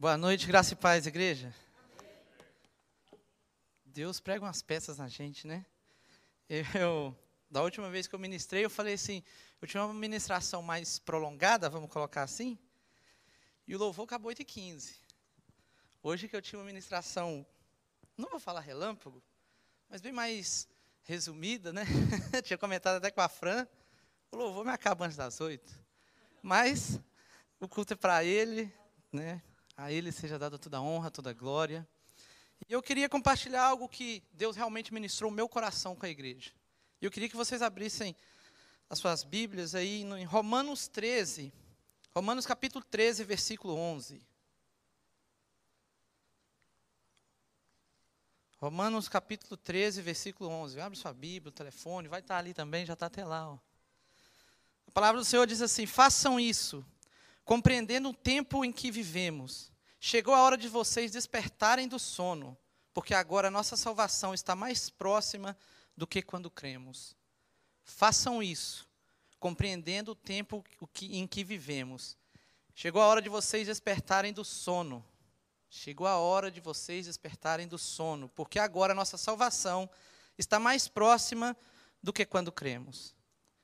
Boa noite, graça e paz, igreja. Deus prega umas peças na gente, né? Eu, da última vez que eu ministrei, eu falei assim, eu tinha uma ministração mais prolongada, vamos colocar assim, e o louvor acabou 8 e 15. Hoje que eu tinha uma ministração, não vou falar relâmpago, mas bem mais resumida, né? tinha comentado até com a Fran, o louvor me acaba antes das 8. Mas o culto é para ele, né? A ele seja dada toda a honra, toda a glória. E eu queria compartilhar algo que Deus realmente ministrou o meu coração com a igreja. E eu queria que vocês abrissem as suas Bíblias aí em Romanos 13. Romanos capítulo 13, versículo 11. Romanos capítulo 13, versículo 11. Abre sua Bíblia, o telefone, vai estar ali também, já está até lá. Ó. A palavra do Senhor diz assim: façam isso, compreendendo o tempo em que vivemos. Chegou a hora de vocês despertarem do sono, porque agora a nossa salvação está mais próxima do que quando cremos. Façam isso, compreendendo o tempo em que vivemos. Chegou a hora de vocês despertarem do sono, Chegou a hora de vocês despertarem do sono, porque agora a nossa salvação está mais próxima do que quando cremos.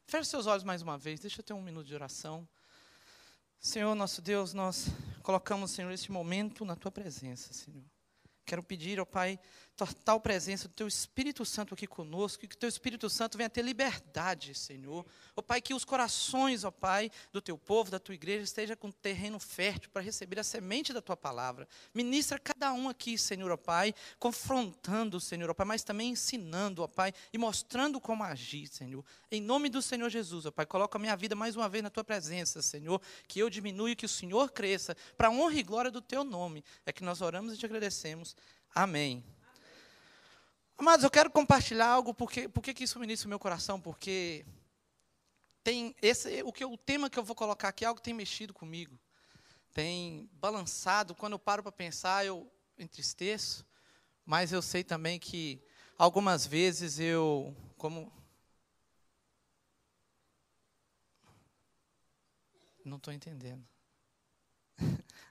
Feche seus olhos mais uma vez, deixa eu ter um minuto de oração. Senhor, nosso Deus, nós colocamos, Senhor, este momento na tua presença, Senhor. Quero pedir, ó Pai, total presença do Teu Espírito Santo aqui conosco, e que o Teu Espírito Santo venha ter liberdade, Senhor. Ó Pai, que os corações, ó Pai, do Teu povo, da Tua igreja, estejam com terreno fértil para receber a semente da Tua palavra. Ministra cada um aqui, Senhor, ó Pai, confrontando, Senhor, ó Pai, mas também ensinando, ó Pai, e mostrando como agir, Senhor. Em nome do Senhor Jesus, ó Pai, coloca a minha vida mais uma vez na Tua presença, Senhor, que eu diminua e que o Senhor cresça, para honra e glória do Teu nome. É que nós oramos e te agradecemos. Amém. Amados, eu quero compartilhar algo, porque, porque que isso ministra o meu coração? Porque tem esse, o, que, o tema que eu vou colocar aqui é algo que tem mexido comigo. Tem balançado, quando eu paro para pensar, eu entristeço, mas eu sei também que algumas vezes eu, como. Não estou entendendo.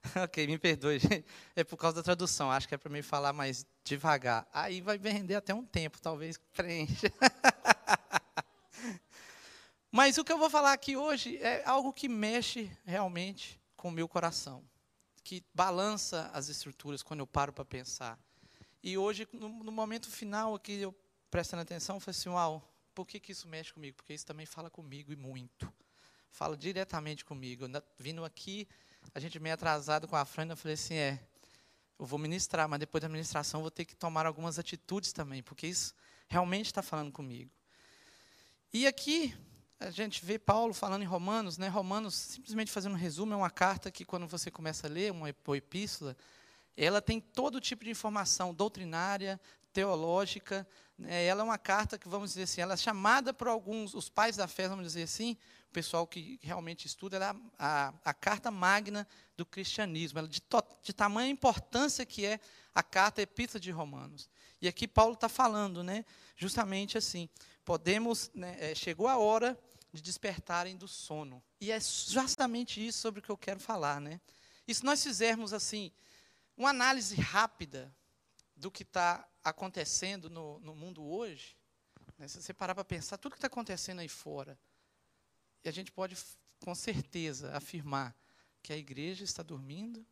ok, me perdoe, gente. É por causa da tradução. Acho que é para me falar mais devagar. Aí vai me render até um tempo, talvez preencha. Mas o que eu vou falar aqui hoje é algo que mexe realmente com o meu coração, que balança as estruturas quando eu paro para pensar. E hoje, no, no, momento final aqui, eu prestando atenção, falei assim, uau, por que, que isso mexe comigo? Porque isso também fala comigo e muito. Fala diretamente comigo. Vindo aqui, a gente meio atrasado com a Fran, eu falei assim, é, eu vou ministrar, mas depois da ministração vou ter que tomar algumas atitudes também, porque isso realmente está falando comigo. E aqui a gente vê Paulo falando em Romanos, né? Romanos, simplesmente fazendo um resumo, é uma carta que quando você começa a ler, uma epístola, ela tem todo tipo de informação doutrinária, teológica. Né? Ela é uma carta que, vamos dizer assim, ela é chamada por alguns, os pais da fé, vamos dizer assim, pessoal que realmente estuda, ela é a, a carta magna do cristianismo, ela de, to, de tamanha importância que é a carta Epístola de Romanos. E aqui Paulo está falando, né, justamente assim, podemos, né, é, chegou a hora de despertarem do sono. E é justamente isso sobre o que eu quero falar. Né? E se nós fizermos assim, uma análise rápida do que está acontecendo no, no mundo hoje, né, se você parar para pensar tudo que está acontecendo aí fora, e a gente pode, com certeza, afirmar que a igreja está dormindo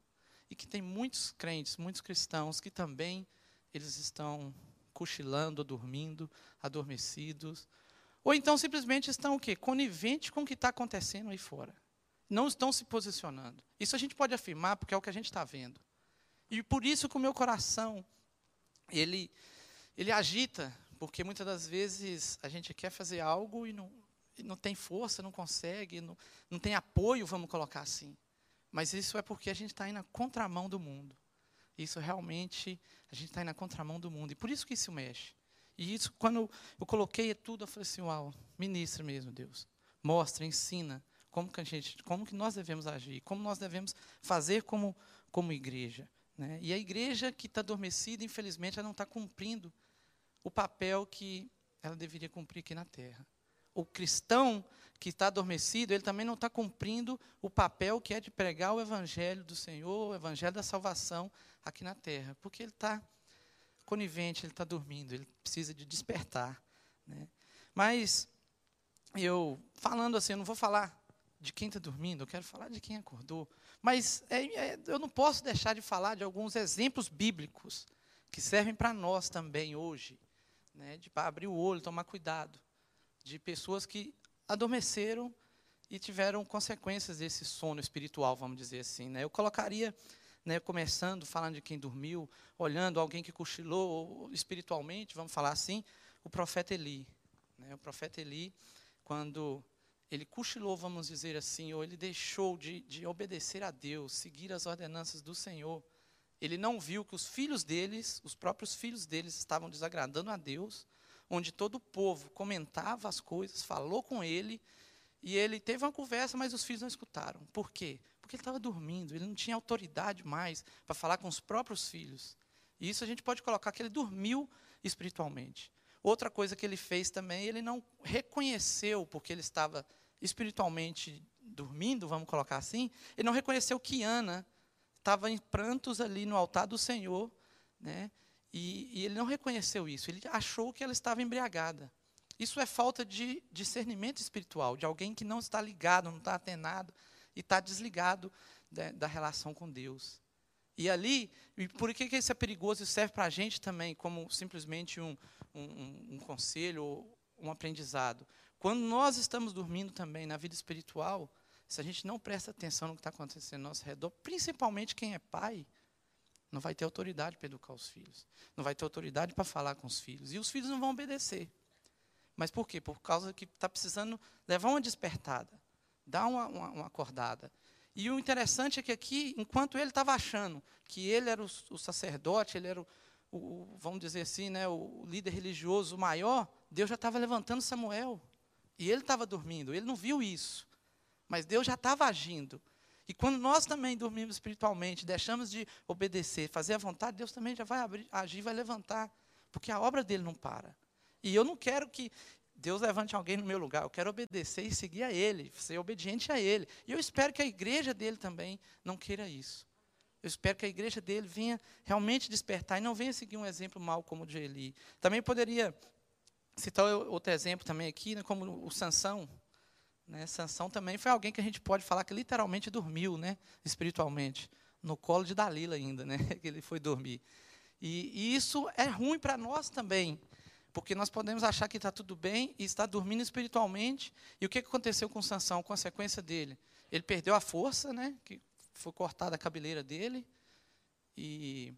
e que tem muitos crentes, muitos cristãos que também eles estão cochilando, dormindo, adormecidos, ou então simplesmente estão o quê? Conivente com o que está acontecendo aí fora. Não estão se posicionando. Isso a gente pode afirmar porque é o que a gente está vendo. E por isso que o meu coração, ele, ele agita, porque muitas das vezes a gente quer fazer algo e não, não tem força, não consegue, não, não tem apoio, vamos colocar assim. Mas isso é porque a gente está indo na contramão do mundo. Isso realmente, a gente está indo na contramão do mundo. E por isso que isso mexe. E isso, quando eu coloquei tudo, eu falei assim, uau, ministra mesmo, Deus. Mostra, ensina como que a gente, como que nós devemos agir, como nós devemos fazer como, como igreja. Né? E a igreja que está adormecida, infelizmente, ela não está cumprindo o papel que ela deveria cumprir aqui na terra. o cristão que está adormecido, ele também não está cumprindo o papel que é de pregar o evangelho do Senhor, o evangelho da salvação aqui na terra, porque ele está conivente, ele está dormindo, ele precisa de despertar. Né? Mas eu, falando assim, eu não vou falar de quem está dormindo, eu quero falar de quem acordou. Mas é, é, eu não posso deixar de falar de alguns exemplos bíblicos que servem para nós também hoje, né, de para abrir o olho, tomar cuidado, de pessoas que adormeceram e tiveram consequências desse sono espiritual, vamos dizer assim. Né. Eu colocaria, né, começando falando de quem dormiu, olhando alguém que cochilou espiritualmente, vamos falar assim, o profeta Eli. Né, o profeta Eli, quando ele cochilou, vamos dizer assim, ou ele deixou de, de obedecer a Deus, seguir as ordenanças do Senhor. Ele não viu que os filhos deles, os próprios filhos deles, estavam desagradando a Deus, onde todo o povo comentava as coisas, falou com ele, e ele teve uma conversa, mas os filhos não escutaram. Por quê? Porque ele estava dormindo, ele não tinha autoridade mais para falar com os próprios filhos. E isso a gente pode colocar que ele dormiu espiritualmente. Outra coisa que ele fez também, ele não reconheceu, porque ele estava espiritualmente dormindo, vamos colocar assim, ele não reconheceu que Ana estava em prantos ali no altar do Senhor, né? E, e, ele não reconheceu isso, ele achou que ela estava embriagada. Isso é falta de discernimento espiritual, de alguém que não está ligado, não está atenado e está desligado da, da, relação com Deus. E ali, e por que, que isso é perigoso? Isso serve para a gente também, como simplesmente um, um, um conselho ou um aprendizado. Quando nós estamos dormindo também na vida espiritual, se a gente não presta atenção no que está acontecendo ao nosso redor, principalmente quem é pai, não vai ter autoridade para educar os filhos, não vai ter autoridade para falar com os filhos, e os filhos não vão obedecer. Mas por quê? Por causa que está precisando levar uma despertada, dar uma, uma, uma, acordada. E o interessante é que aqui, enquanto ele estava achando que ele era o, o sacerdote, ele era o, o, vamos dizer assim, né, o líder religioso maior, Deus já estava levantando Samuel. E ele estava dormindo, ele não viu isso. Mas Deus já estava agindo. E quando nós também dormimos espiritualmente, deixamos de obedecer, fazer a vontade, Deus também já vai abrir, agir, vai levantar. Porque a obra dele não para. E eu não quero que Deus levante alguém no meu lugar. Eu quero obedecer e seguir a Ele, ser obediente a Ele. E eu espero que a igreja dele também não queira isso. Eu espero que a igreja dele venha realmente despertar e não venha seguir um exemplo mau como o de Eli. Também poderia citar outro exemplo também aqui, né, como o Sansão. Né, Sansão também foi alguém que a gente pode falar que literalmente dormiu, né, espiritualmente, no colo de Dalila ainda, né, que ele foi dormir. E, e isso é ruim para nós também, porque nós podemos achar que está tudo bem e está dormindo espiritualmente. E o que aconteceu com Sansão, consequência dele? Ele perdeu a força, né, que foi cortada a cabeleira dele, e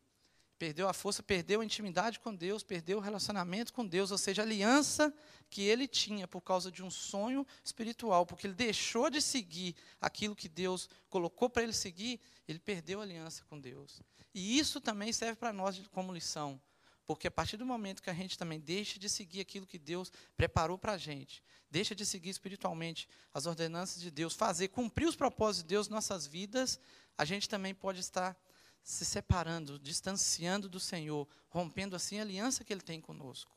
Perdeu a força, perdeu a intimidade com Deus, perdeu o relacionamento com Deus, ou seja, a aliança que ele tinha por causa de um sonho espiritual, porque ele deixou de seguir aquilo que Deus colocou para ele seguir, ele perdeu a aliança com Deus. E isso também serve para nós como lição, porque a partir do momento que a gente também deixa de seguir aquilo que Deus preparou para a gente, deixa de seguir espiritualmente as ordenanças de Deus, fazer cumprir os propósitos de Deus em nossas vidas, a gente também pode estar se separando, distanciando do Senhor, rompendo assim a aliança que Ele tem conosco.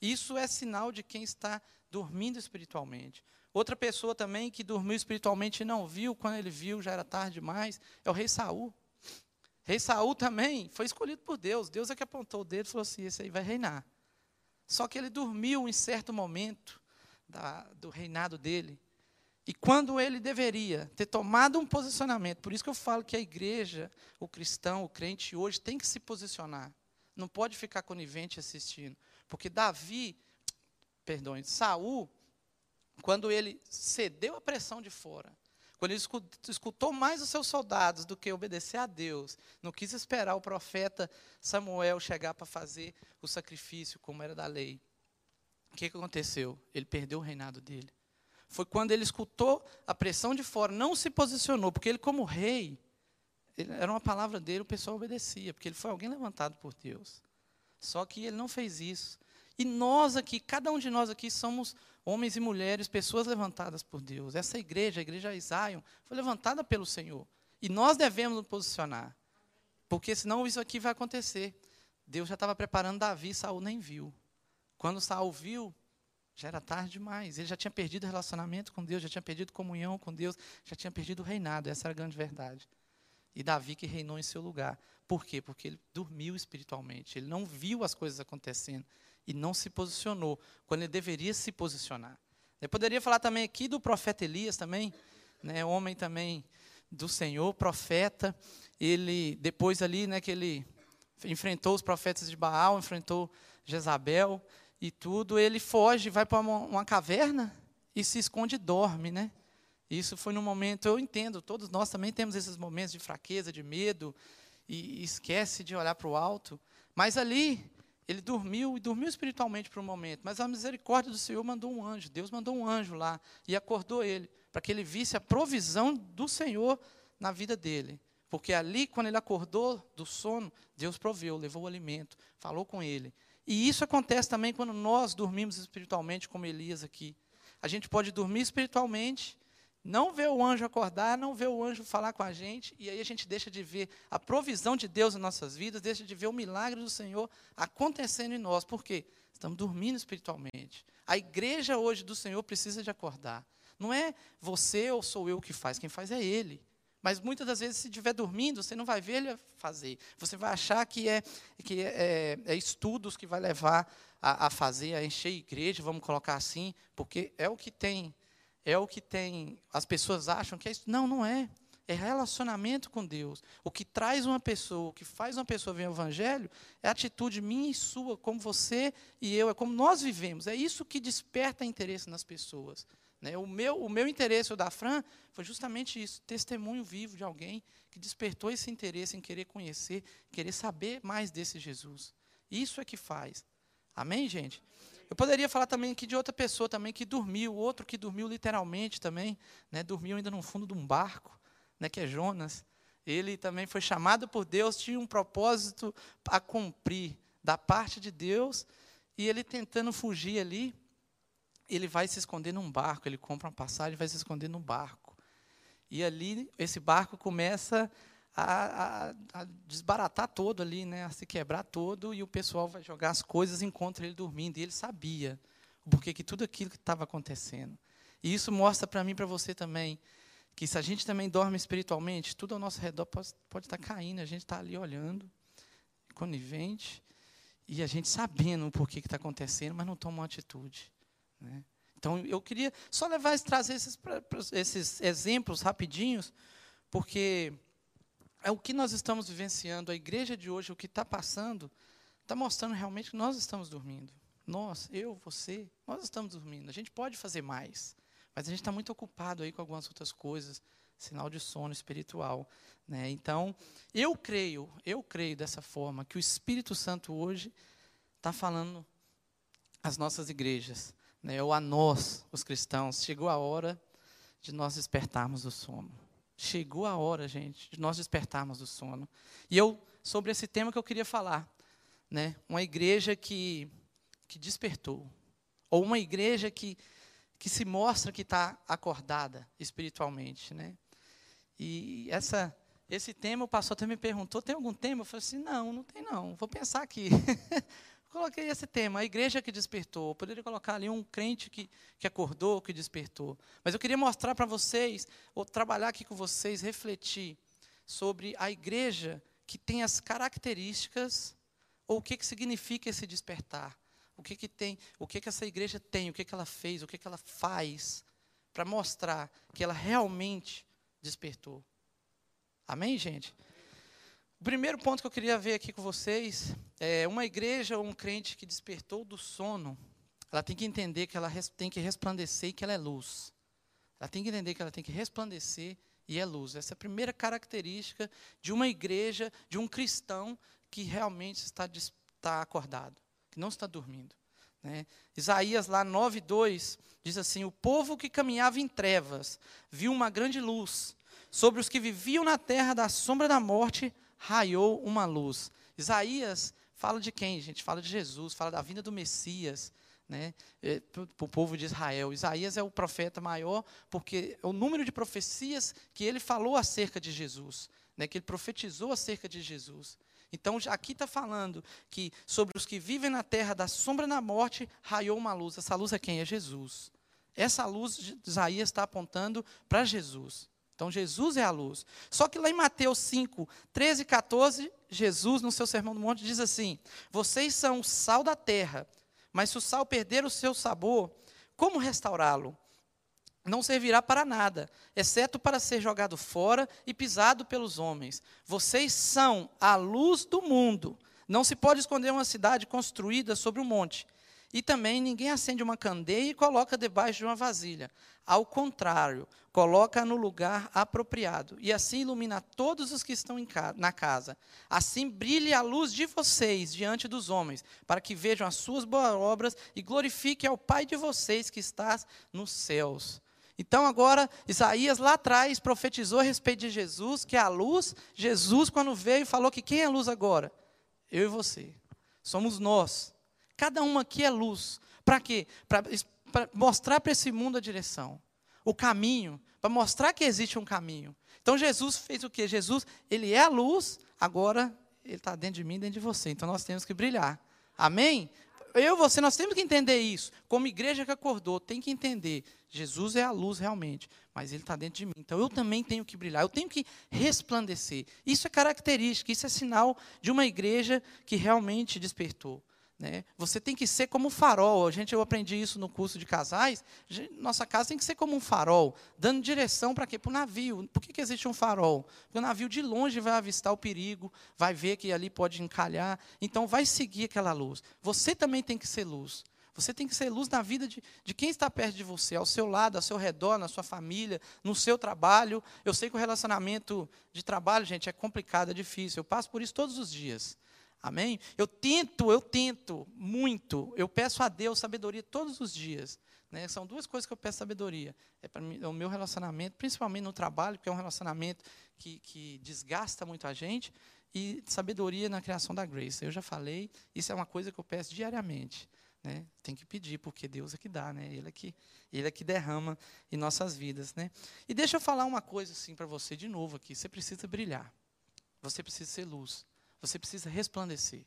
Isso é sinal de quem está dormindo espiritualmente. Outra pessoa também que dormiu espiritualmente e não viu, quando ele viu já era tarde demais, é o rei Saul. Rei Saul também foi escolhido por Deus. Deus é que apontou o dedo e falou assim: esse aí vai reinar. Só que ele dormiu em certo momento da, do reinado dele. E quando ele deveria ter tomado um posicionamento, por isso que eu falo que a igreja, o cristão, o crente hoje tem que se posicionar. Não pode ficar conivente assistindo. Porque Davi, perdão, Saul, quando ele cedeu à pressão de fora, quando ele escutou mais os seus soldados do que obedecer a Deus, não quis esperar o profeta Samuel chegar para fazer o sacrifício, como era da lei. O que, que aconteceu? Ele perdeu o reinado dele foi quando ele escutou a pressão de fora, não se posicionou, porque ele, como rei, ele, era uma palavra dele, o pessoal obedecia, porque ele foi alguém levantado por Deus. Só que ele não fez isso. E nós aqui, cada um de nós aqui, somos homens e mulheres, pessoas levantadas por Deus. Essa igreja, a igreja Zion, foi levantada pelo Senhor. E nós devemos nos posicionar. Porque senão isso aqui vai acontecer. Deus já estava preparando Davi, Saul nem viu. Quando Saul viu, Já era tarde demais. Ele já tinha perdido relacionamento com Deus, já tinha perdido comunhão com Deus, já tinha perdido o reinado. Essa era a grande verdade. E Davi que reinou em seu lugar. Por quê? Porque ele dormiu espiritualmente. Ele não viu as coisas acontecendo e não se posicionou quando ele deveria se posicionar. Eu poderia falar também aqui do profeta Elias também, né, homem também do Senhor, profeta. Ele depois ali, né, que ele enfrentou os profetas de Baal, enfrentou Jezabel e tudo, ele foge, vai para uma, uma, caverna e se esconde e dorme, né? Isso foi num momento, eu entendo, todos nós também temos esses momentos de fraqueza, de medo, e, esquece de olhar para o alto. Mas ali, ele dormiu, e dormiu espiritualmente por um momento, mas a misericórdia do Senhor mandou um anjo, Deus mandou um anjo lá, e acordou ele, para que ele visse a provisão do Senhor na vida dele. Porque ali, quando ele acordou do sono, Deus proveu, levou o alimento, falou com ele. E isso acontece também quando nós dormimos espiritualmente, como Elias aqui. A gente pode dormir espiritualmente, não ver o anjo acordar, não ver o anjo falar com a gente, e aí a gente deixa de ver a provisão de Deus em nossas vidas, deixa de ver o milagre do Senhor acontecendo em nós. Por quê? Estamos dormindo espiritualmente. A igreja hoje do Senhor precisa de acordar. Não é você ou sou eu que faz, quem faz é Ele. Mas muitas das vezes, se estiver dormindo, você não vai ver ele fazer. Você vai achar que é, que é, é, é estudos que vai levar a, a, fazer, a encher a igreja, vamos colocar assim, porque é o que tem, é o que tem. As pessoas acham que é isso. Não, não é. É relacionamento com Deus. O que traz uma pessoa, o que faz uma pessoa ver o Evangelho, é a atitude minha e sua, como você e eu, é como nós vivemos. É isso que desperta interesse nas pessoas. Né? O, meu, o meu interesse, o da Fran, foi justamente isso: testemunho vivo de alguém que despertou esse interesse em querer conhecer, querer saber mais desse Jesus. Isso é que faz. Amém, gente? Eu poderia falar também aqui de outra pessoa também que dormiu, outro que dormiu literalmente também, né? dormiu ainda no fundo de um barco, né? que é Jonas. Ele também foi chamado por Deus, tinha um propósito a cumprir da parte de Deus, e ele tentando fugir ali, ele vai se esconder num barco, ele compra uma passagem e vai se esconder num barco. E ali, esse barco começa a, a, a, desbaratar todo ali, né, a se quebrar todo, e o pessoal vai jogar as coisas e encontra ele dormindo. E ele sabia o porquê que tudo aquilo que estava acontecendo. E isso mostra para mim e para você também, que se a gente também dorme espiritualmente, tudo ao nosso redor pode, pode estar tá caindo, a gente está ali olhando, conivente, e a gente sabendo o porquê que está acontecendo, mas não toma uma atitude. Né? Então, eu queria só levar trazer esses, esses exemplos rapidinhos, porque é o que nós estamos vivenciando, a igreja de hoje, o que está passando, está mostrando realmente que nós estamos dormindo. Nós, eu, você, nós estamos dormindo. A gente pode fazer mais, mas a gente está muito ocupado aí com algumas outras coisas, sinal de sono espiritual. Né? Então, eu creio, eu creio dessa forma, que o Espírito Santo hoje está falando às nossas igrejas né, ou a nós, os cristãos, chegou a hora de nós despertarmos do sono. Chegou a hora, gente, de nós despertarmos do sono. E eu, sobre esse tema que eu queria falar, né, uma igreja que, que despertou, ou uma igreja que, que se mostra que está acordada espiritualmente. Né? E essa, esse tema, o pastor até me perguntou, tem algum tema? Eu falei assim, não, não tem não, vou pensar aqui. Coloquei esse tema, a igreja que despertou. Eu poderia colocar ali um crente que, que acordou, que despertou. Mas eu queria mostrar para vocês, ou trabalhar aqui com vocês, refletir sobre a igreja que tem as características, ou o que, que significa esse despertar. O que, que tem, o que, que essa igreja tem, o que, que ela fez, o que, que ela faz, para mostrar que ela realmente despertou. Amém, gente? O primeiro ponto que eu queria ver aqui com vocês é uma igreja ou um crente que despertou do sono, ela tem que entender que ela tem que resplandecer e que ela é luz. Ela tem que entender que ela tem que resplandecer e é luz. Essa é a primeira característica de uma igreja, de um cristão que realmente está, está acordado, que não está dormindo. Né? Isaías lá 9,2 diz assim: O povo que caminhava em trevas viu uma grande luz. Sobre os que viviam na terra da sombra da morte, raiou uma luz. Isaías fala de quem, gente? Fala de Jesus, fala da vinda do Messias, né? É, para o povo de Israel. Isaías é o profeta maior, porque é o número de profecias que ele falou acerca de Jesus. né, que ele profetizou acerca de Jesus. Então, aqui está falando que sobre os que vivem na terra da sombra da morte, raiou uma luz. Essa luz é quem? É Jesus. Essa luz Isaías está apontando para Jesus. Então, Jesus é a luz. Só que lá em Mateus 5, 13 e 14, Jesus, no seu Sermão do Monte, diz assim: Vocês são o sal da terra, mas se o sal perder o seu sabor, como restaurá-lo? não servirá para nada, exceto para ser jogado fora e pisado pelos homens. Vocês são a luz do mundo. Não se pode esconder uma cidade construída sobre um monte. E também ninguém acende uma candeia e coloca debaixo de uma vasilha. Ao contrário, coloca no lugar apropriado. E assim ilumina todos os que estão na casa. Assim brilhe a luz de vocês diante dos homens, para que vejam as suas boas obras e glorifiquem ao Pai de vocês que está nos céus. Então agora, Isaías lá atrás profetizou a respeito de Jesus, que é a luz. Jesus, quando veio, falou que quem é a luz agora? Eu e você. Somos nós. Cada um aqui é luz. Para quê? Para mostrar para esse mundo a direção, o caminho, para mostrar que existe um caminho. Então Jesus fez o quê? Jesus, ele é a luz, agora ele está dentro de mim, dentro de você. Então nós temos que brilhar. Amém? eu e você, nós temos que entender isso. Como igreja que acordou, tem que entender. Jesus é a luz realmente, mas ele está dentro de mim. Então eu também tenho que brilhar, eu tenho que resplandecer. Isso é característica, isso é sinal de uma igreja que realmente despertou. Né? Você tem que ser como um farol. A gente, eu aprendi isso no curso de casais. Nossa casa tem que ser como um farol, dando direção para quê? Para o navio. Por que, que existe um farol? Porque o navio de longe vai avistar o perigo, vai ver que ali pode encalhar, então vai seguir aquela luz. Você também tem que ser luz. Você tem que ser luz na vida de, de quem está perto de você, ao seu lado, ao seu redor, na sua família, no seu trabalho. Eu sei que o relacionamento de trabalho, gente, é complicado, é difícil. Eu passo por isso todos os dias. Amém? Eu tento, eu tento muito. Eu peço a Deus sabedoria todos os dias. Né? São duas coisas que eu peço sabedoria. É para é o meu relacionamento, principalmente no trabalho, que é um relacionamento que, que desgasta muito a gente, e sabedoria na criação da Grace. Eu já falei, isso é uma coisa que eu peço diariamente. Né? Tem que pedir, porque Deus é que dá, né? Ele é que, ele é que derrama em nossas vidas. Né? E deixa eu falar uma coisa assim para você de novo aqui. Você precisa brilhar. Você precisa ser luz. Você precisa resplandecer.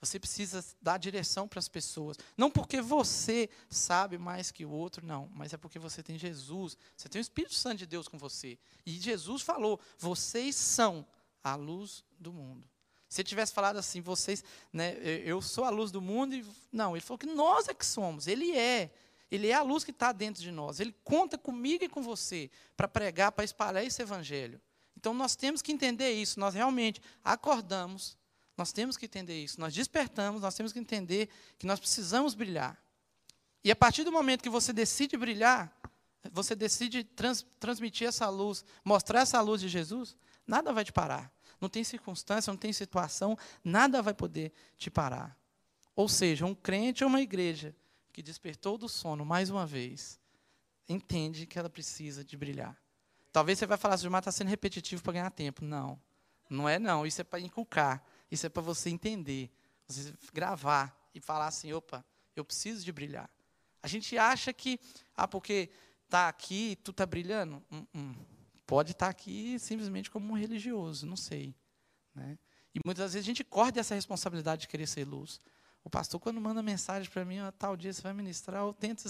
Você precisa dar direção para as pessoas. Não porque você sabe mais que o outro, não. Mas é porque você tem Jesus. Você tem o Espírito Santo de Deus com você. E Jesus falou: vocês são a luz do mundo. Se ele tivesse falado assim, vocês, né, eu sou a luz do mundo, e, não, ele falou que nós é que somos, ele é. Ele é a luz que está dentro de nós. Ele conta comigo e com você para pregar, para espalhar esse evangelho. Então nós temos que entender isso. Nós realmente acordamos, nós temos que entender isso. Nós despertamos, nós temos que entender que nós precisamos brilhar. E a partir do momento que você decide brilhar, você decide trans, transmitir essa luz, mostrar essa luz de Jesus, nada vai te parar. Não tem circunstância, não tem situação, nada vai poder te parar. Ou seja, um crente ou uma igreja que despertou do sono mais uma vez, entende que ela precisa de brilhar. Talvez você vai falar, Gilmar está sendo repetitivo para ganhar tempo. Não, não é não. Isso é para inculcar. Isso é para você entender. Você gravar e falar assim, opa, eu preciso de brilhar. A gente acha que, ah, porque está aqui, tu está brilhando. Hum, hum. Pode estar tá aqui simplesmente como um religioso, não sei. Né? E muitas vezes a gente corre dessa responsabilidade de querer ser luz. O pastor, quando manda mensagem para mim, tal dia você vai ministrar, eu tento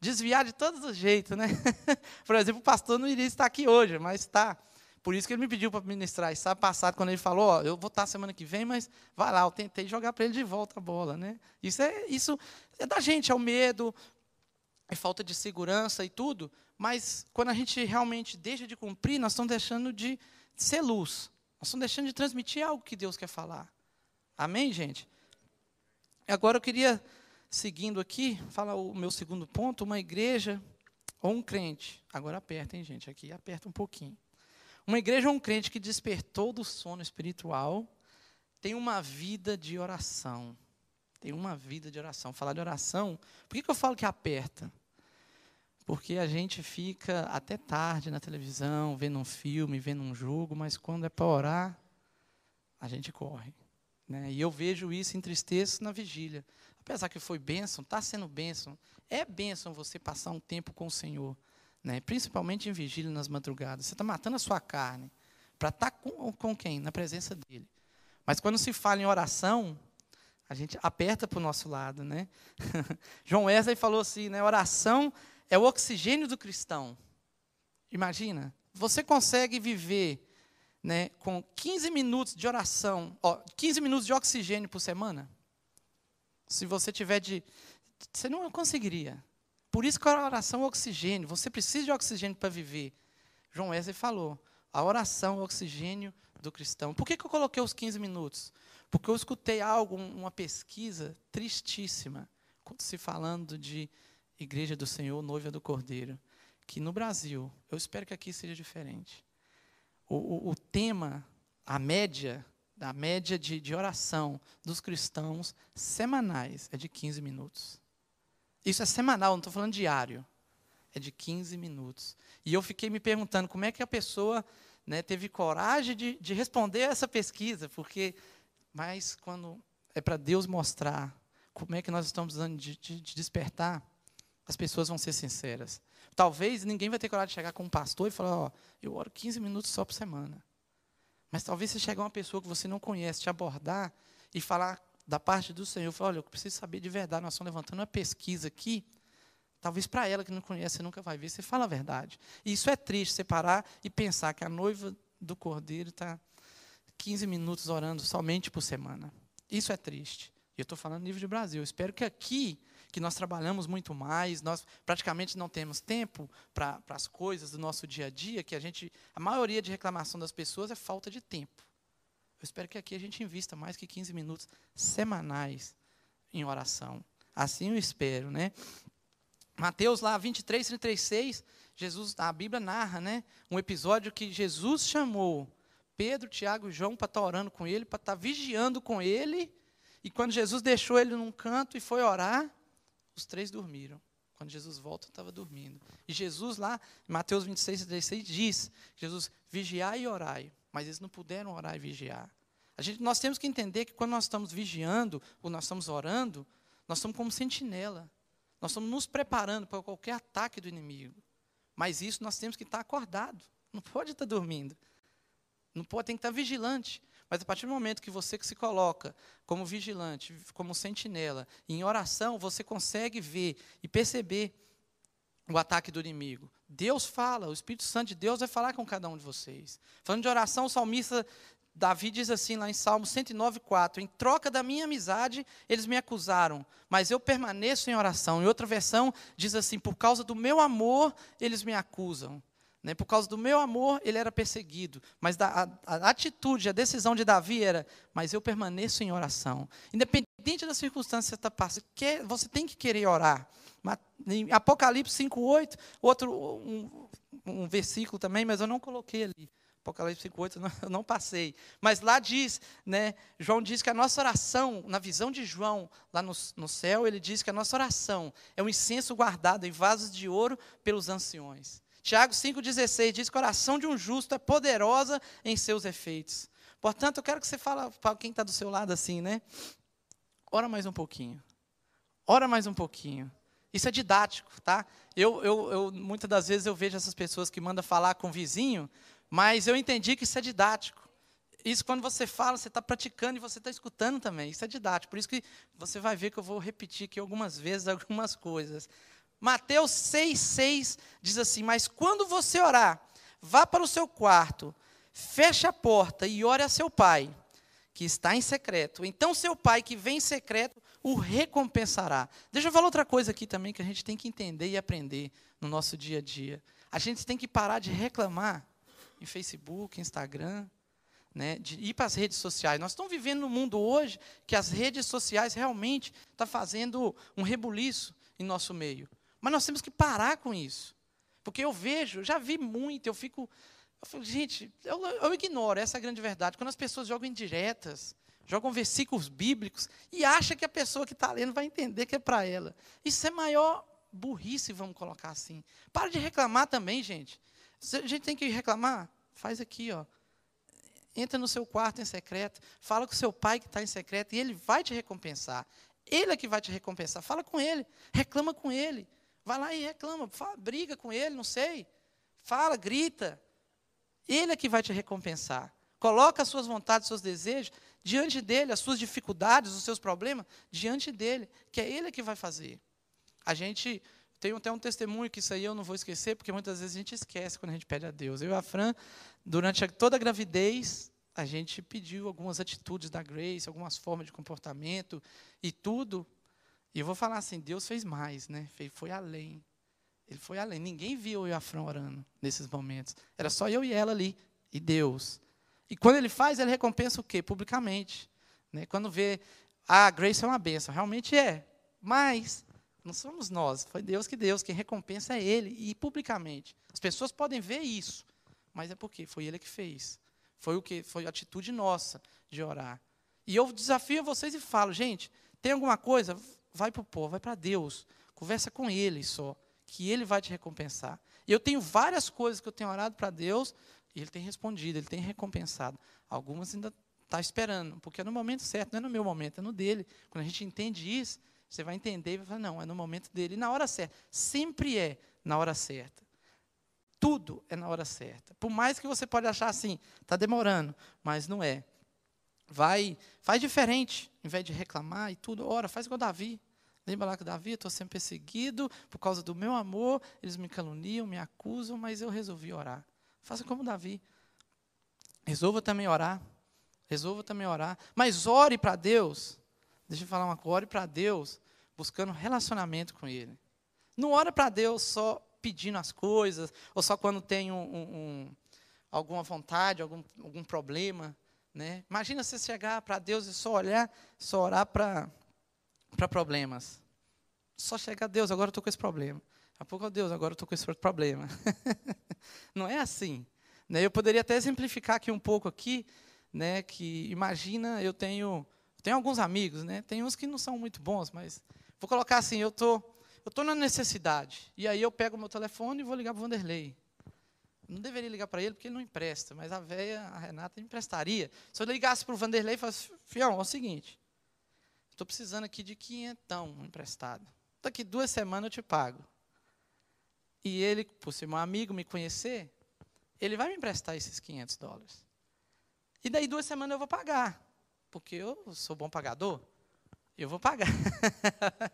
desviar de todos os jeitos, né? Por exemplo, o pastor não iria estar aqui hoje, mas está. Por isso que ele me pediu para ministrar. E sabe passado, quando ele falou, ó, eu vou estar semana que vem, mas vai lá, eu tentei jogar para ele de volta a bola, né? Isso é, isso é da gente, é o medo, é falta de segurança e tudo. Mas quando a gente realmente deixa de cumprir, nós estamos deixando de ser luz. Nós estamos deixando de transmitir algo que Deus quer falar. Amém, gente? Agora eu queria seguindo aqui, fala o meu segundo ponto, uma igreja ou um crente. Agora aperta, hein, gente? Aqui aperta um pouquinho. Uma igreja ou um crente que despertou do sono espiritual tem uma vida de oração. Tem uma vida de oração. Falar de oração, por que, que eu falo que aperta? Porque a gente fica até tarde na televisão, vendo um filme, vendo um jogo, mas quando é para orar, a gente corre. Né? E eu vejo isso, entristeço na vigília. Apesar que foi bênção, está sendo bênção. É bênção você passar um tempo com o Senhor. Né? Principalmente em vigília nas madrugadas. Você está matando a sua carne para estar tá com, com quem? Na presença dele. Mas quando se fala em oração, a gente aperta para o nosso lado, né? João Wesley falou assim, né? Oração é o oxigênio do cristão. Imagina, você consegue viver né, com 15 minutos de oração, ó, 15 minutos de oxigênio por semana? Se você tiver de. Você não conseguiria. Por isso que a oração é oxigênio. Você precisa de oxigênio para viver. João Wesley falou: a oração é o oxigênio do cristão. Por que, que eu coloquei os 15 minutos? Porque eu escutei algo, uma pesquisa tristíssima, se falando de Igreja do Senhor, noiva do Cordeiro, que no Brasil, eu espero que aqui seja diferente. O, o, o tema, a média da média de, de oração dos cristãos semanais é de 15 minutos. Isso é semanal, não estou falando diário. É de 15 minutos. E eu fiquei me perguntando como é que a pessoa né, teve coragem de, de responder essa pesquisa, porque, mas quando é para Deus mostrar como é que nós estamos precisando de, de, de, despertar, as pessoas vão ser sinceras. Talvez ninguém vai ter coragem de chegar com um pastor e falar, ó, eu oro 15 minutos só por semana. Mas talvez se chegar uma pessoa que você não conhece, te abordar e falar da parte do Senhor, falar, olha, eu preciso saber de verdade, nós estamos levantando uma pesquisa aqui, talvez para ela que não conhece, nunca vai ver, você fala a verdade. E isso é triste, você parar e pensar que a noiva do Cordeiro está 15 minutos orando somente por semana. Isso é triste. E eu estou falando nível de Brasil. Eu espero que aqui que nós trabalhamos muito mais, nós praticamente não temos tempo para as coisas do nosso dia a dia, que a gente, a maioria de reclamação das pessoas é falta de tempo. Eu espero que aqui a gente invista mais que 15 minutos semanais em oração. Assim eu espero, né? Mateus lá 23, 36, Jesus, a Bíblia narra, né, um episódio que Jesus chamou Pedro, Tiago e João para estar tá orando com ele, para estar tá vigiando com ele, e quando Jesus deixou ele num canto e foi orar, os três dormiram. Quando Jesus volta, estava dormindo. E Jesus lá, em Mateus 26, 36, diz, Jesus, vigiai e orai. Mas eles não puderam orar e vigiar. A gente, nós temos que entender que quando nós estamos vigiando, ou nós estamos orando, nós estamos como sentinela. Nós estamos nos preparando para qualquer ataque do inimigo. Mas isso nós temos que estar acordado. Não pode estar dormindo. Não pode, tem que estar vigilante. Mas a partir do momento que você que se coloca como vigilante, como sentinela, em oração, você consegue ver e perceber o ataque do inimigo. Deus fala, o Espírito Santo de Deus vai falar com cada um de vocês. Falando de oração, o salmista Davi diz assim lá em Salmo 109:4, em troca da minha amizade, eles me acusaram, mas eu permaneço em oração. Em outra versão diz assim, por causa do meu amor, eles me acusam. Né? Por causa do meu amor, ele era perseguido. Mas a, a, atitude, a decisão de Davi era: mas eu permaneço em oração. Independente da circunstância que você está passando, você tem que querer orar. Em Apocalipse 5,8, outro um, um, versículo também, mas eu não coloquei ali. Apocalipse 5,8 eu não passei. Mas lá diz, né, João diz que a nossa oração, na visão de João, lá no, no céu, ele diz que a nossa oração é um incenso guardado em vasos de ouro pelos anciões. Tiago 5,16 diz que a oração de um justo é poderosa em seus efeitos. Portanto, eu quero que você fale para quem está do seu lado assim, né? Ora mais um pouquinho. Ora mais um pouquinho. Isso é didático, tá? Eu, eu, eu, muitas das vezes eu vejo essas pessoas que mandam falar com o vizinho, mas eu entendi que isso é didático. Isso quando você fala, você está praticando e você está escutando também. Isso é didático. Por isso que você vai ver que eu vou repetir aqui algumas vezes algumas coisas. Mateus 6,6 diz assim: Mas quando você orar, vá para o seu quarto, feche a porta e ore a seu pai, que está em secreto. Então seu pai que vem em secreto o recompensará. Deixa eu falar outra coisa aqui também que a gente tem que entender e aprender no nosso dia a dia. A gente tem que parar de reclamar em Facebook, Instagram, né, de ir para as redes sociais. Nós estamos vivendo num mundo hoje que as redes sociais realmente estão tá fazendo um rebuliço em nosso meio. Mas nós temos que parar com isso. Porque eu vejo, já vi muito, eu fico. Eu gente, eu, eu ignoro, essa é a grande verdade. Quando as pessoas jogam indiretas, jogam versículos bíblicos e acha que a pessoa que está lendo vai entender que é para ela. Isso é maior burrice, vamos colocar assim. Para de reclamar também, gente. Se a gente tem que reclamar, faz aqui, ó. Entra no seu quarto em secreto, fala com seu pai que está em secreto e ele vai te recompensar. Ele é que vai te recompensar. Fala com ele, reclama com ele. Vai lá e reclama, fala, briga com ele, não sei. Fala, grita. Ele é que vai te recompensar. Coloca as suas vontades, os seus desejos diante dele, as suas dificuldades, os seus problemas diante dele, que é ele que vai fazer. A gente tem até um testemunho que isso aí eu não vou esquecer, porque muitas vezes a gente esquece quando a gente pede a Deus. Eu e a Fran, durante toda a gravidez, a gente pediu algumas atitudes da Grace, algumas formas de comportamento e tudo. E eu vou falar assim, Deus fez mais, né? Foi além. Ele foi além. Ninguém viu eu e a Fran orando nesses momentos. Era só eu e ela ali. E Deus. E quando ele faz, ele recompensa o quê? Publicamente. Né? Quando vê, ah, a Grace é uma benção. Realmente é. Mas não somos nós. Foi Deus que Deus. Quem recompensa é Ele. E publicamente. As pessoas podem ver isso. Mas é porque foi Ele que fez. Foi o que? Foi a atitude nossa de orar. E eu desafio vocês e falo, gente, tem alguma coisa? Vai para o povo, vai para Deus. Conversa com Ele só. Que Ele vai te recompensar. E eu tenho várias coisas que eu tenho orado para Deus, e ele tem respondido, ele tem recompensado. Algumas ainda está esperando, porque é no momento certo, não é no meu momento, é no dele. Quando a gente entende isso, você vai entender e vai falar, não, é no momento dele. E na hora certa. Sempre é na hora certa. Tudo é na hora certa. Por mais que você pode achar assim, está demorando, mas não é. Vai, faz diferente, em vez de reclamar e tudo, ora, faz igual Davi. Lembra lá que Davi, estou sendo perseguido por causa do meu amor, eles me caluniam, me acusam, mas eu resolvi orar. Faça como Davi. Resolva também orar. Resolva também orar. Mas ore para Deus. Deixa eu falar uma coisa. Ore para Deus buscando relacionamento com Ele. Não ore para Deus só pedindo as coisas, ou só quando tem um, um, um, alguma vontade, algum, algum problema. Né? Imagina você chegar para Deus e só olhar, só orar para problemas. Só chegar a Deus, agora eu estou com esse problema. A pouco, oh Deus, agora eu estou com esse outro problema. não é assim. Né? Eu poderia até exemplificar aqui um pouco aqui, né, que imagina, eu tenho, tenho alguns amigos, né, tem uns que não são muito bons, mas vou colocar assim, eu tô, eu tô na necessidade, e aí eu pego o meu telefone e vou ligar para o Vanderlei. Não deveria ligar para ele porque ele não empresta, mas a velha, a Renata, emprestaria. Se eu ligasse para o Vanderlei e falasse, fião, é o seguinte, estou precisando aqui de quinhentão emprestado. Daqui duas semanas eu te pago e ele, por ser meu amigo, me conhecer, ele vai me emprestar esses 500 dólares. E daí duas semanas eu vou pagar, porque eu sou bom pagador, eu vou pagar.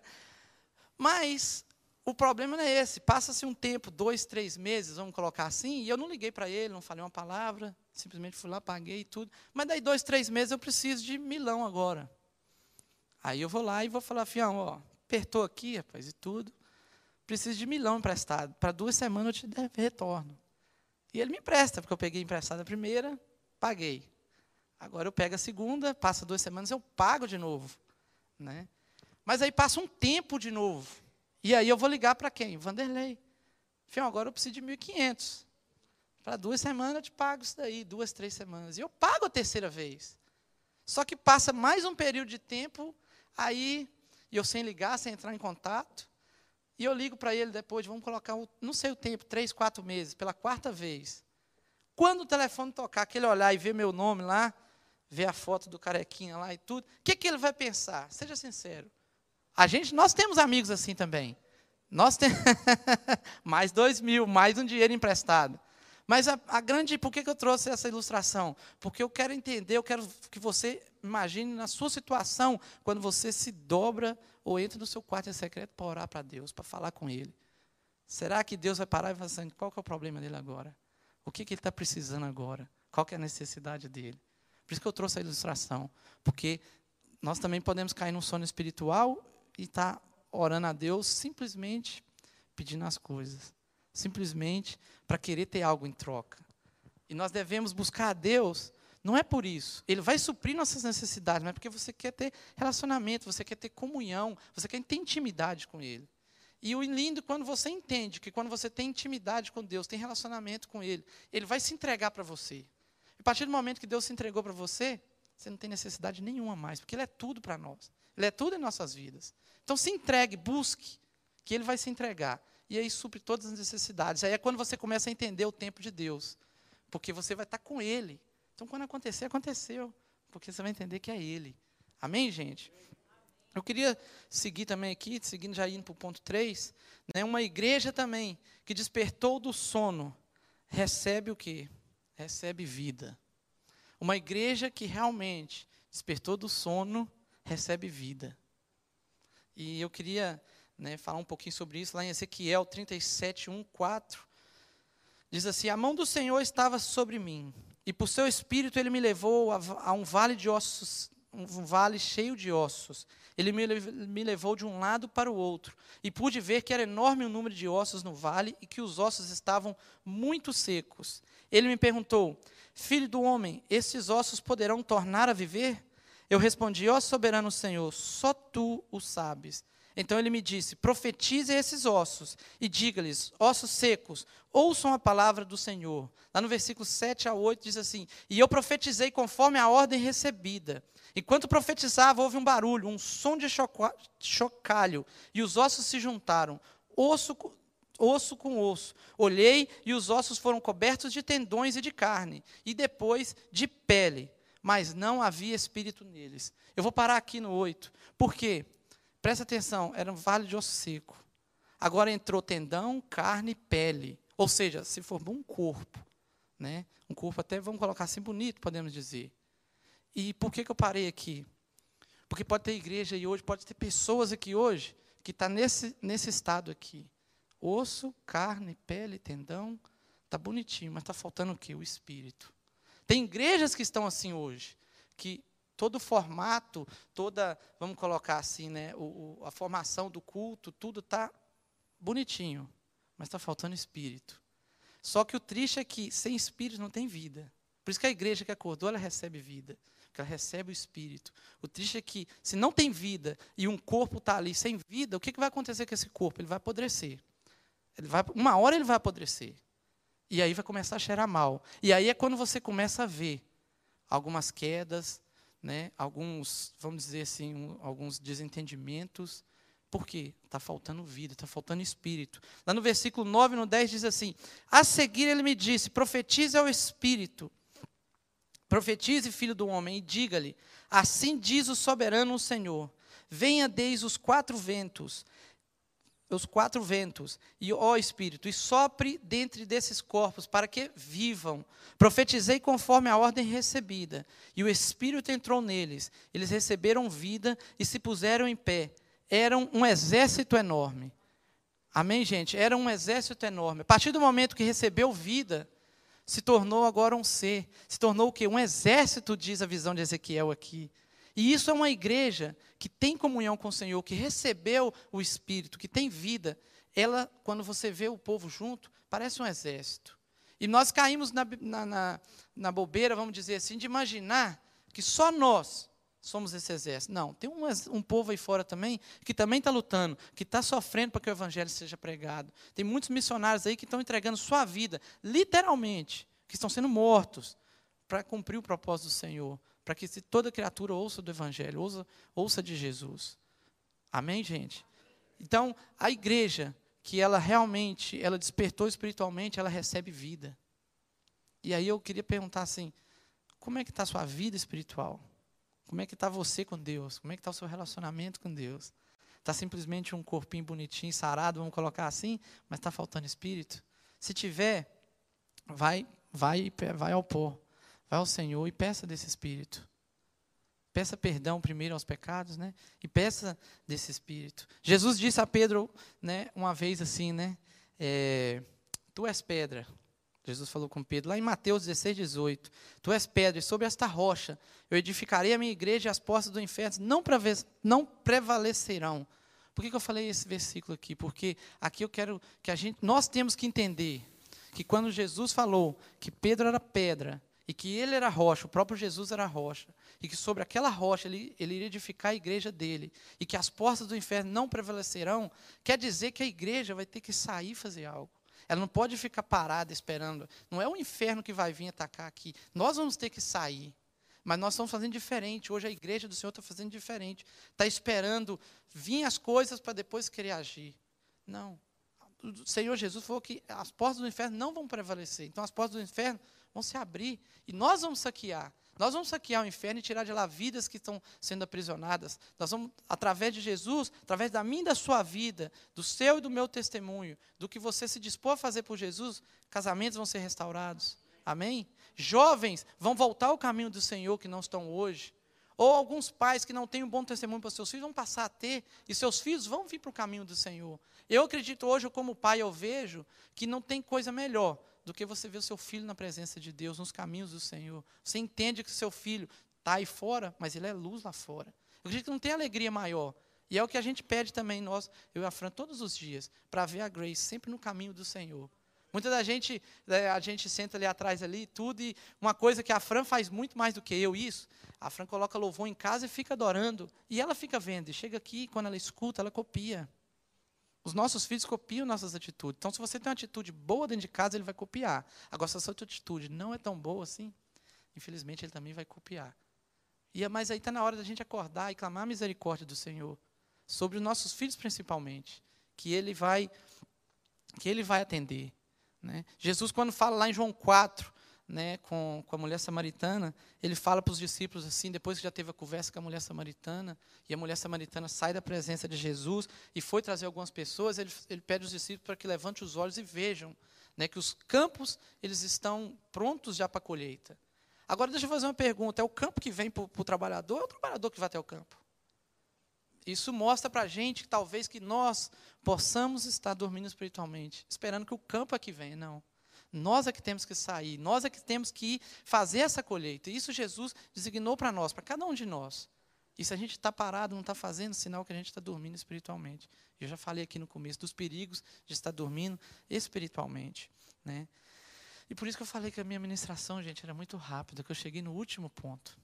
Mas o problema não é esse. Passa-se um tempo, dois, três meses, vamos colocar assim, e eu não liguei para ele, não falei uma palavra, simplesmente fui lá, paguei tudo. Mas daí dois, três meses eu preciso de milão agora. Aí eu vou lá e vou falar, fião, ó, apertou aqui, rapaz, e tudo preciso de milhão emprestado. Para duas semanas eu te devo retorno. E ele me empresta, porque eu peguei emprestado a primeira, paguei. Agora eu pego a segunda, passa duas semanas, eu pago de novo. Né? Mas aí passa um tempo de novo. E aí eu vou ligar para quem? Vanderlei. Fião, agora eu preciso de 1.500. Para duas semanas eu te pago isso daí, duas, três semanas. E eu pago a terceira vez. Só que passa mais um período de tempo, aí eu sem ligar, sem entrar em contato, e eu ligo para ele depois, vamos colocar, não sei o tempo, três, quatro meses, pela quarta vez. Quando o telefone tocar, que ele olhar e ver meu nome lá, ver a foto do carequinha lá e tudo, o que, que ele vai pensar? Seja sincero. A gente, nós temos amigos assim também. Nós temos mais dois mil, mais um dinheiro emprestado. Mas a, a, grande, por que, que eu trouxe essa ilustração? Porque eu quero entender, eu quero que você imagine na sua situação, quando você se dobra ou entra no seu quarto em secreto para orar para Deus, para falar com Ele. Será que Deus vai parar e falar assim, qual que é o problema dele agora? O que, que ele está precisando agora? Qual que é a necessidade dele? Por isso que eu trouxe a ilustração. Porque nós também podemos cair num sono espiritual e estar tá orando a Deus simplesmente pedindo as coisas. Simplesmente para querer ter algo em troca. E nós devemos buscar a Deus não é por isso. Ele vai suprir nossas necessidades, mas é porque você quer ter relacionamento, você quer ter comunhão, você quer ter intimidade com Ele. E o lindo quando você entende que quando você tem intimidade com Deus, tem relacionamento com Ele, Ele vai se entregar para você. A partir do momento que Deus se entregou para você, você não tem necessidade nenhuma mais, porque Ele é tudo para nós. Ele é tudo em nossas vidas. Então se entregue, busque, que Ele vai se entregar. E aí supre todas as necessidades. Aí é quando você começa a entender o tempo de Deus. Porque você vai estar com Ele. Então, quando acontecer, aconteceu. Porque você vai entender que é Ele. Amém, gente? Eu queria seguir também aqui, seguindo já indo para o ponto 3, né, uma igreja também que despertou do sono, recebe o quê? recebe vida. Uma igreja que realmente despertou do sono, recebe vida. E eu queria né, falar um pouquinho sobre isso lá em Ezequiel 37, 1, 4. Diz assim: A mão do Senhor estava sobre mim, e por seu espírito ele me levou a, a um vale de ossos, um vale cheio de ossos. Ele me, me levou de um lado para o outro, e pude ver que era enorme o número de ossos no vale e que os ossos estavam muito secos. Ele me perguntou: Filho do homem, esses ossos poderão tornar a viver? Eu respondi: Ó soberano Senhor, só tu o sabes. Então ele me disse: Profetize esses ossos e diga-lhes: Ossos secos, ouçam a palavra do Senhor. Lá no versículo 7 a 8 diz assim: E eu profetizei conforme a ordem recebida. Enquanto profetizava, houve um barulho, um som de chocalho, e os ossos se juntaram, osso osso com osso. Olhei e os ossos foram cobertos de tendões e de carne, e depois de pele, mas não havia espírito neles. Eu vou parar aqui no 8. Por quê? Presta atenção, era um vale de osso seco. Agora entrou tendão, carne e pele. Ou seja, se formou um corpo. Né? Um corpo até, vamos colocar assim, bonito, podemos dizer. E por que, que eu parei aqui? Porque pode ter igreja aí hoje, pode ter pessoas aqui hoje que está nesse, nesse estado aqui. Osso, carne, pele, tendão, está bonitinho, mas está faltando o quê? O espírito. Tem igrejas que estão assim hoje, que todo o formato, toda, vamos colocar assim, né, o, o, a formação do culto, tudo está bonitinho, mas está faltando espírito. Só que o triste é que sem espírito não tem vida. Por isso que a igreja que acordou, ela recebe vida, porque ela recebe o espírito. O triste é que se não tem vida e um corpo está ali sem vida, o que, que vai acontecer com esse corpo? Ele vai apodrecer. Ele vai, uma hora ele vai apodrecer. E aí vai começar a cheirar mal. E aí é quando você começa a ver algumas quedas, né, alguns, vamos dizer assim, um, alguns desentendimentos. Por quê? Está faltando vida, está faltando espírito. Lá no versículo 9 no 10 diz assim: A seguir ele me disse: profetize ao espírito. Profetize, filho do homem, e diga-lhe: Assim diz o soberano o Senhor: Venha desde os quatro ventos, os quatro ventos, e ó Espírito, e sopre dentre desses corpos, para que vivam. Profetizei conforme a ordem recebida, e o Espírito entrou neles. Eles receberam vida e se puseram em pé. Eram um exército enorme. Amém, gente? Era um exército enorme. A partir do momento que recebeu vida, se tornou agora um ser. Se tornou o quê? Um exército, diz a visão de Ezequiel aqui. E isso é uma igreja que tem comunhão com o Senhor, que recebeu o Espírito, que tem vida. Ela, quando você vê o povo junto, parece um exército. E nós caímos na, na, na, na bobeira, vamos dizer assim, de imaginar que só nós somos esse exército. Não, tem um, um povo aí fora também que também está lutando, que está sofrendo para que o evangelho seja pregado. Tem muitos missionários aí que estão entregando sua vida, literalmente, que estão sendo mortos para cumprir o propósito do Senhor para que toda criatura ouça do Evangelho, ouça, ouça de Jesus. Amém, gente? Então, a igreja que ela realmente, ela despertou espiritualmente, ela recebe vida. E aí eu queria perguntar assim, como é que está a sua vida espiritual? Como é que está você com Deus? Como é que está o seu relacionamento com Deus? Está simplesmente um corpinho bonitinho, sarado, vamos colocar assim, mas está faltando espírito? Se tiver, vai, vai, vai ao pó. Vai ao Senhor e peça desse Espírito. Peça perdão primeiro aos pecados, né? E peça desse Espírito. Jesus disse a Pedro, né, uma vez assim, né? É, tu és pedra. Jesus falou com Pedro, lá em Mateus 16, 18. Tu és pedra, e sobre esta rocha eu edificarei a minha igreja e as portas do inferno não, não prevalecerão. Por que, que eu falei esse versículo aqui? Porque aqui eu quero que a gente, nós temos que entender que quando Jesus falou que Pedro era pedra, e que ele era rocha, o próprio Jesus era rocha, e que sobre aquela rocha ele, ele iria edificar a igreja dele, e que as portas do inferno não prevalecerão, quer dizer que a igreja vai ter que sair e fazer algo. Ela não pode ficar parada esperando. Não é o inferno que vai vir atacar aqui. Nós vamos ter que sair. Mas nós estamos fazendo diferente. Hoje a igreja do Senhor está fazendo diferente. Está esperando vir as coisas para depois querer agir. Não. O Senhor Jesus falou que as portas do inferno não vão prevalecer. Então as portas do inferno vão se abrir e nós vamos saquear. Nós vamos saquear o inferno e tirar de lá vidas que estão sendo aprisionadas. Nós vamos, através de Jesus, através da minha e da sua vida, do seu e do meu testemunho, do que você se dispor a fazer por Jesus, casamentos vão ser restaurados. Amém? Jovens vão voltar ao caminho do Senhor que não estão hoje. Ou alguns pais que não têm um bom testemunho para seus filhos vão passar a ter, e seus filhos vão vir para o caminho do Senhor. Eu acredito hoje, como pai, eu vejo que não tem coisa melhor do que você ver o seu filho na presença de Deus, nos caminhos do Senhor. Você entende que o seu filho está aí fora, mas ele é luz lá fora. Eu acredito que não tem alegria maior. E é o que a gente pede também, nós, eu e a Fran, todos os dias, para ver a Grace sempre no caminho do Senhor. Muita da gente, né, a gente senta ali atrás ali, tudo, e uma coisa que a Fran faz muito mais do que eu, isso, a Fran coloca louvor em casa e fica adorando, e ela fica vendo, e chega aqui, quando ela escuta, ela copia. Os nossos filhos copiam nossas atitudes. Então, se você tem uma atitude boa dentro de casa, ele vai copiar. Agora, se a sua atitude não é tão boa assim, infelizmente, ele também vai copiar. E, mas aí está na hora da gente acordar e clamar a misericórdia do Senhor sobre os nossos filhos principalmente, que ele vai que ele vai atender. Né? Jesus, quando fala lá em João 4, né, com, com a mulher samaritana, ele fala para os discípulos assim, depois que já teve a conversa com a mulher samaritana, e a mulher samaritana sai da presença de Jesus e foi trazer algumas pessoas, ele, ele pede aos discípulos para que levante os olhos e vejam né, que os campos eles estão prontos já para a colheita. Agora deixa eu fazer uma pergunta: é o campo que vem para o trabalhador ou é o trabalhador que vai até o campo? Isso mostra para a gente que talvez que nós possamos estar dormindo espiritualmente, esperando que o campo é que venha. Não. Nós é que temos que sair, nós é que temos que fazer essa colheita. Isso Jesus designou para nós, para cada um de nós. E se a gente está parado, não está fazendo, sinal que a gente está dormindo espiritualmente. Eu já falei aqui no começo dos perigos de estar dormindo espiritualmente. Né? E por isso que eu falei que a minha ministração, gente, era muito rápida, que eu cheguei no último ponto.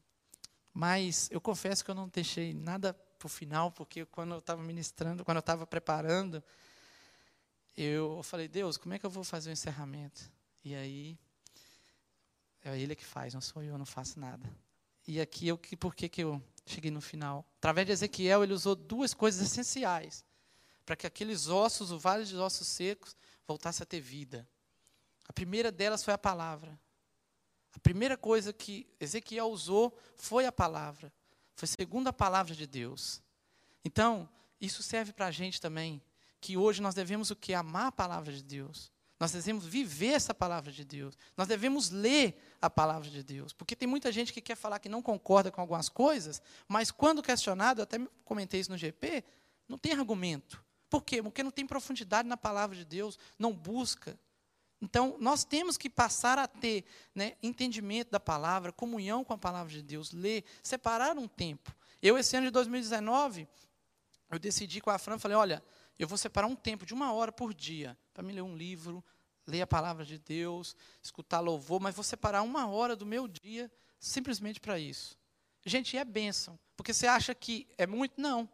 Mas eu confesso que eu não deixei nada para o final, porque quando eu estava ministrando, quando eu estava preparando, eu falei, Deus, como é que eu vou fazer o encerramento? E aí, é Ele que faz, não sou eu, não faço nada. E aqui, eu, por que, que eu cheguei no final? Através de Ezequiel, ele usou duas coisas essenciais para que aqueles ossos, o vale de ossos secos, voltasse a ter vida. A primeira delas foi a palavra. A primeira coisa que Ezequiel usou foi a palavra. Foi segundo a palavra de Deus. Então, isso serve para a gente também, que hoje nós devemos o que? Amar a palavra de Deus. Nós devemos viver essa palavra de Deus. Nós devemos ler a palavra de Deus. Porque tem muita gente que quer falar que não concorda com algumas coisas, mas quando questionado, eu até comentei isso no GP, não tem argumento. Por quê? Porque não tem profundidade na palavra de Deus, não busca. Então, nós temos que passar a ter né, entendimento da palavra, comunhão com a palavra de Deus, ler, separar um tempo. Eu, esse ano de 2019, eu decidi com a Fran, falei, olha, eu vou separar um tempo de uma hora por dia para me ler um livro, ler a palavra de Deus, escutar louvor, mas vou separar uma hora do meu dia simplesmente para isso. Gente, é bênção, porque você acha que é muito? Não,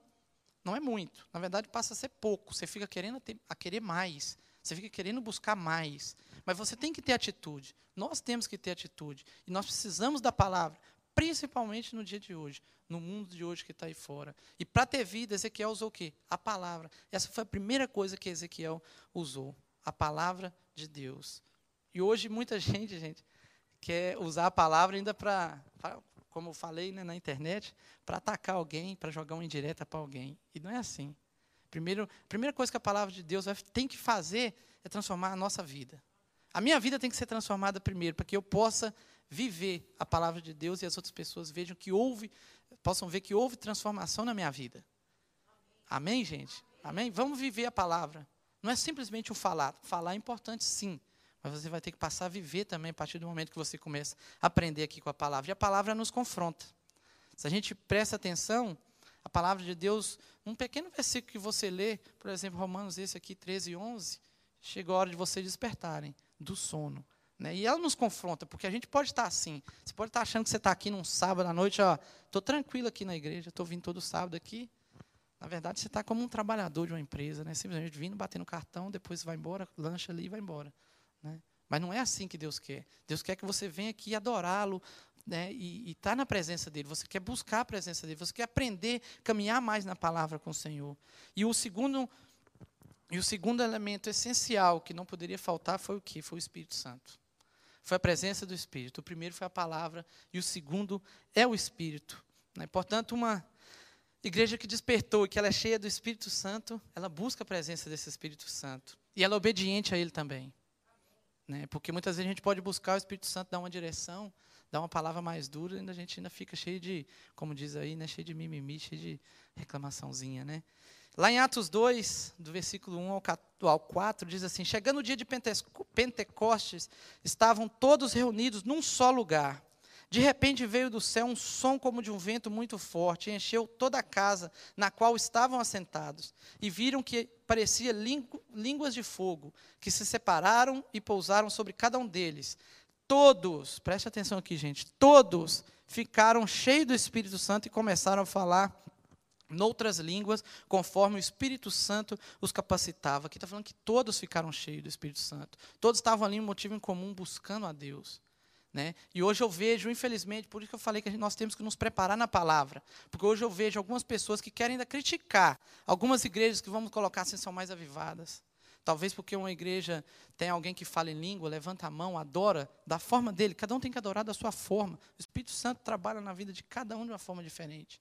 não é muito. Na verdade, passa a ser pouco. Você fica querendo ter, a querer mais. Você fica querendo buscar mais. Mas você tem que ter atitude. Nós temos que ter atitude. E nós precisamos da palavra, principalmente no dia de hoje, no mundo de hoje que está aí fora. E para ter vida, Ezequiel usou o quê? A palavra. Essa foi a primeira coisa que Ezequiel usou. A palavra de Deus. E hoje muita gente, gente, quer usar a palavra ainda para, como eu falei né, na internet, para atacar alguém, para jogar uma indireta para alguém. E não é assim. Primeiro, a primeira coisa que a palavra de Deus tem que fazer é transformar a nossa vida. A minha vida tem que ser transformada primeiro, para que eu possa viver a palavra de Deus e as outras pessoas vejam que houve, possam ver que houve transformação na minha vida. Amém, gente? Amém? Vamos viver a palavra. Não é simplesmente o falar. Falar é importante, sim. Mas você vai ter que passar a viver também a partir do momento que você começa a aprender aqui com a palavra. E a palavra nos confronta. Se a gente presta atenção, a palavra de Deus, um pequeno versículo que você lê, por exemplo, Romanos esse aqui, 13 e 11, chegou a hora de vocês despertarem do sono. Né? E ela nos confronta, porque a gente pode estar assim. Você pode estar achando que você está aqui num sábado à noite, ó, estou tranquilo aqui na igreja, estou vindo todo sábado aqui. Na verdade, você está como um trabalhador de uma empresa, né? simplesmente vindo, batendo cartão, depois vai embora, lancha ali e vai embora. Né? Mas não é assim que Deus quer. Deus quer que você venha aqui adorá-lo, né, e estar tá na presença dele, você quer buscar a presença dele, você quer aprender, caminhar mais na palavra com o Senhor. E o segundo, e o segundo elemento essencial que não poderia faltar foi o que? Foi o Espírito Santo. Foi a presença do Espírito. O primeiro foi a palavra e o segundo é o Espírito. Né? Portanto, uma igreja que despertou e que ela é cheia do Espírito Santo, ela busca a presença desse Espírito Santo. E ela é obediente a ele também. Né? Porque muitas vezes a gente pode buscar o Espírito Santo dar uma direção, dar uma palavra mais dura, e a gente ainda fica cheio de, como diz aí, né, cheio de mimimi, cheio de reclamaçãozinha, né? Lá em Atos 2, do versículo 1 ao 4, diz assim: Chegando o dia de Pentecostes, estavam todos reunidos num só lugar. De repente veio do céu um som como de um vento muito forte, e encheu toda a casa na qual estavam assentados. E viram que parecia línguas de fogo, que se separaram e pousaram sobre cada um deles. Todos, preste atenção aqui, gente, todos ficaram cheios do Espírito Santo e começaram a falar noutras línguas, conforme o Espírito Santo os capacitava. Aqui está falando que todos ficaram cheios do Espírito Santo. Todos estavam ali um motivo em comum, buscando a Deus. Né? E hoje eu vejo, infelizmente, por isso que eu falei que nós temos que nos preparar na palavra. Porque hoje eu vejo algumas pessoas que querem ainda criticar algumas igrejas que vamos colocar assim são mais avivadas. Talvez porque uma igreja tem alguém que fala em língua, levanta a mão, adora da forma dele. Cada um tem que adorar da sua forma. O Espírito Santo trabalha na vida de cada um de uma forma diferente.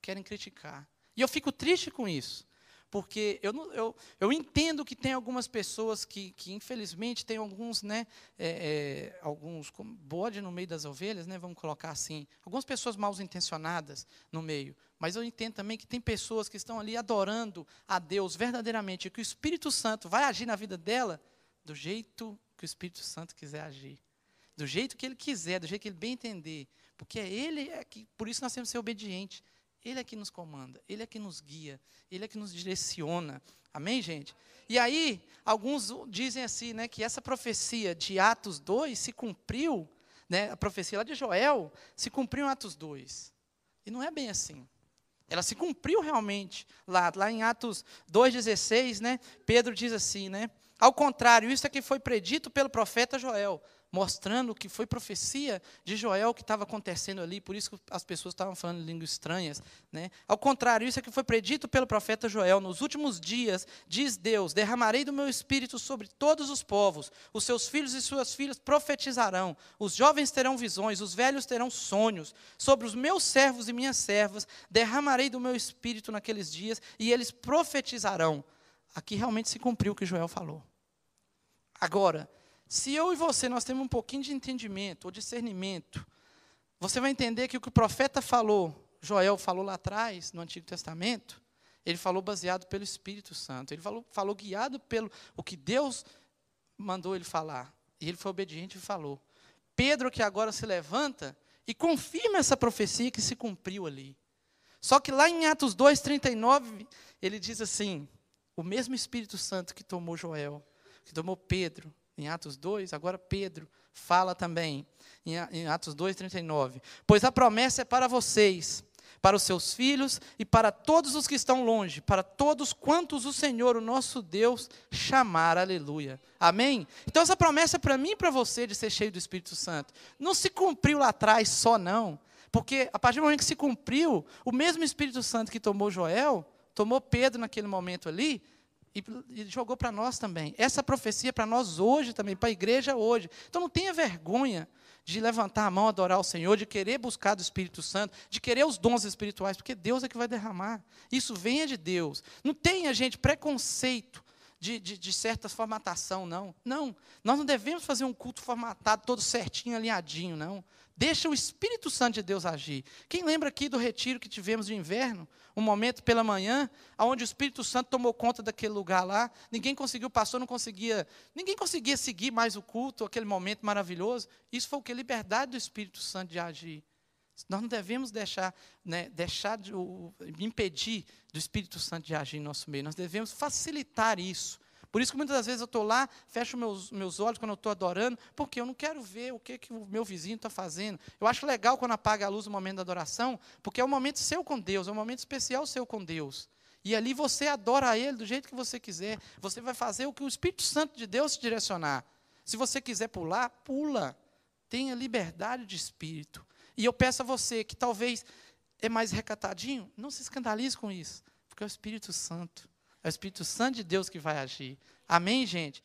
Querem criticar. E eu fico triste com isso porque eu, não, eu, eu entendo que tem algumas pessoas que, que infelizmente, tem alguns, né, é, é, alguns bode no meio das ovelhas, né, vamos colocar assim, algumas pessoas mal intencionadas no meio, mas eu entendo também que tem pessoas que estão ali adorando a Deus verdadeiramente, e que o Espírito Santo vai agir na vida dela do jeito que o Espírito Santo quiser agir, do jeito que ele quiser, do jeito que ele bem entender, porque é ele é que, por isso nós temos que ser obedientes, ele é que nos comanda, Ele é que nos guia, Ele é que nos direciona. Amém, gente? E aí, alguns dizem assim, né, que essa profecia de Atos 2 se cumpriu, né, a profecia lá de Joel se cumpriu em Atos 2. E não é bem assim. Ela se cumpriu realmente lá, lá em Atos 2,16, né? Pedro diz assim, né? Ao contrário, isso é que foi predito pelo profeta Joel mostrando que foi profecia de Joel que estava acontecendo ali, por isso que as pessoas estavam falando línguas estranhas. Né? Ao contrário, isso é que foi predito pelo profeta Joel. Nos últimos dias, diz Deus: derramarei do meu espírito sobre todos os povos, os seus filhos e suas filhas profetizarão, os jovens terão visões, os velhos terão sonhos. Sobre os meus servos e minhas servas, derramarei do meu espírito naqueles dias, e eles profetizarão. Aqui realmente se cumpriu o que Joel falou. Agora, se eu e você nós temos um pouquinho de entendimento ou discernimento, você vai entender que o que o profeta falou, Joel falou lá atrás, no Antigo Testamento, ele falou baseado pelo Espírito Santo. Ele falou, falou guiado pelo o que Deus mandou ele falar. E ele foi obediente e falou. Pedro, que agora se levanta e confirma essa profecia que se cumpriu ali. Só que lá em Atos 2,39, ele diz assim: o mesmo Espírito Santo que tomou Joel, que tomou Pedro, em Atos 2, agora Pedro fala também, em Atos 2, 39. Pois a promessa é para vocês, para os seus filhos e para todos os que estão longe, para todos quantos o Senhor, o nosso Deus, chamar. Aleluia. Amém? Então, essa promessa é para mim e para você de ser cheio do Espírito Santo. Não se cumpriu lá atrás só, não. Porque a partir do momento que se cumpriu, o mesmo Espírito Santo que tomou Joel, tomou Pedro naquele momento ali, e, jogou para nós também. Essa profecia é para nós hoje também, para a igreja hoje. Então não tenha vergonha de levantar a mão, adorar o Senhor, de querer buscar do Espírito Santo, de querer os dons espirituais, porque Deus é que vai derramar. Isso venha de Deus. Não tenha, gente, preconceito de, de, de certa formatação, não. Não, nós não devemos fazer um culto formatado, todo certinho, alinhadinho, não. Deixa o Espírito Santo de Deus agir. Quem lembra aqui do retiro que tivemos de inverno? Um momento pela manhã, onde o Espírito Santo tomou conta daquele lugar lá. Ninguém conseguiu, o pastor não conseguia, ninguém conseguia seguir mais o culto, aquele momento maravilhoso. Isso foi o que? Liberdade do Espírito Santo de agir. Nós não devemos deixar, né, deixar de, o, impedir do Espírito Santo de agir em nosso meio. Nós devemos facilitar isso. Por isso que muitas das vezes eu estou lá, fecho meus, meus olhos quando eu estou adorando, porque eu não quero ver o que, que o meu vizinho está fazendo. Eu acho legal quando apaga a luz no momento da adoração, porque é um momento seu com Deus, é um momento especial seu com Deus. E ali você adora a Ele do jeito que você quiser. Você vai fazer o que o Espírito Santo de Deus te direcionar. Se você quiser pular, pula. Tenha liberdade de espírito. E eu peço a você que talvez é mais recatadinho, não se escandalize com isso, porque é o Espírito Santo. É o Espírito Santo de Deus que vai agir. Amém, gente?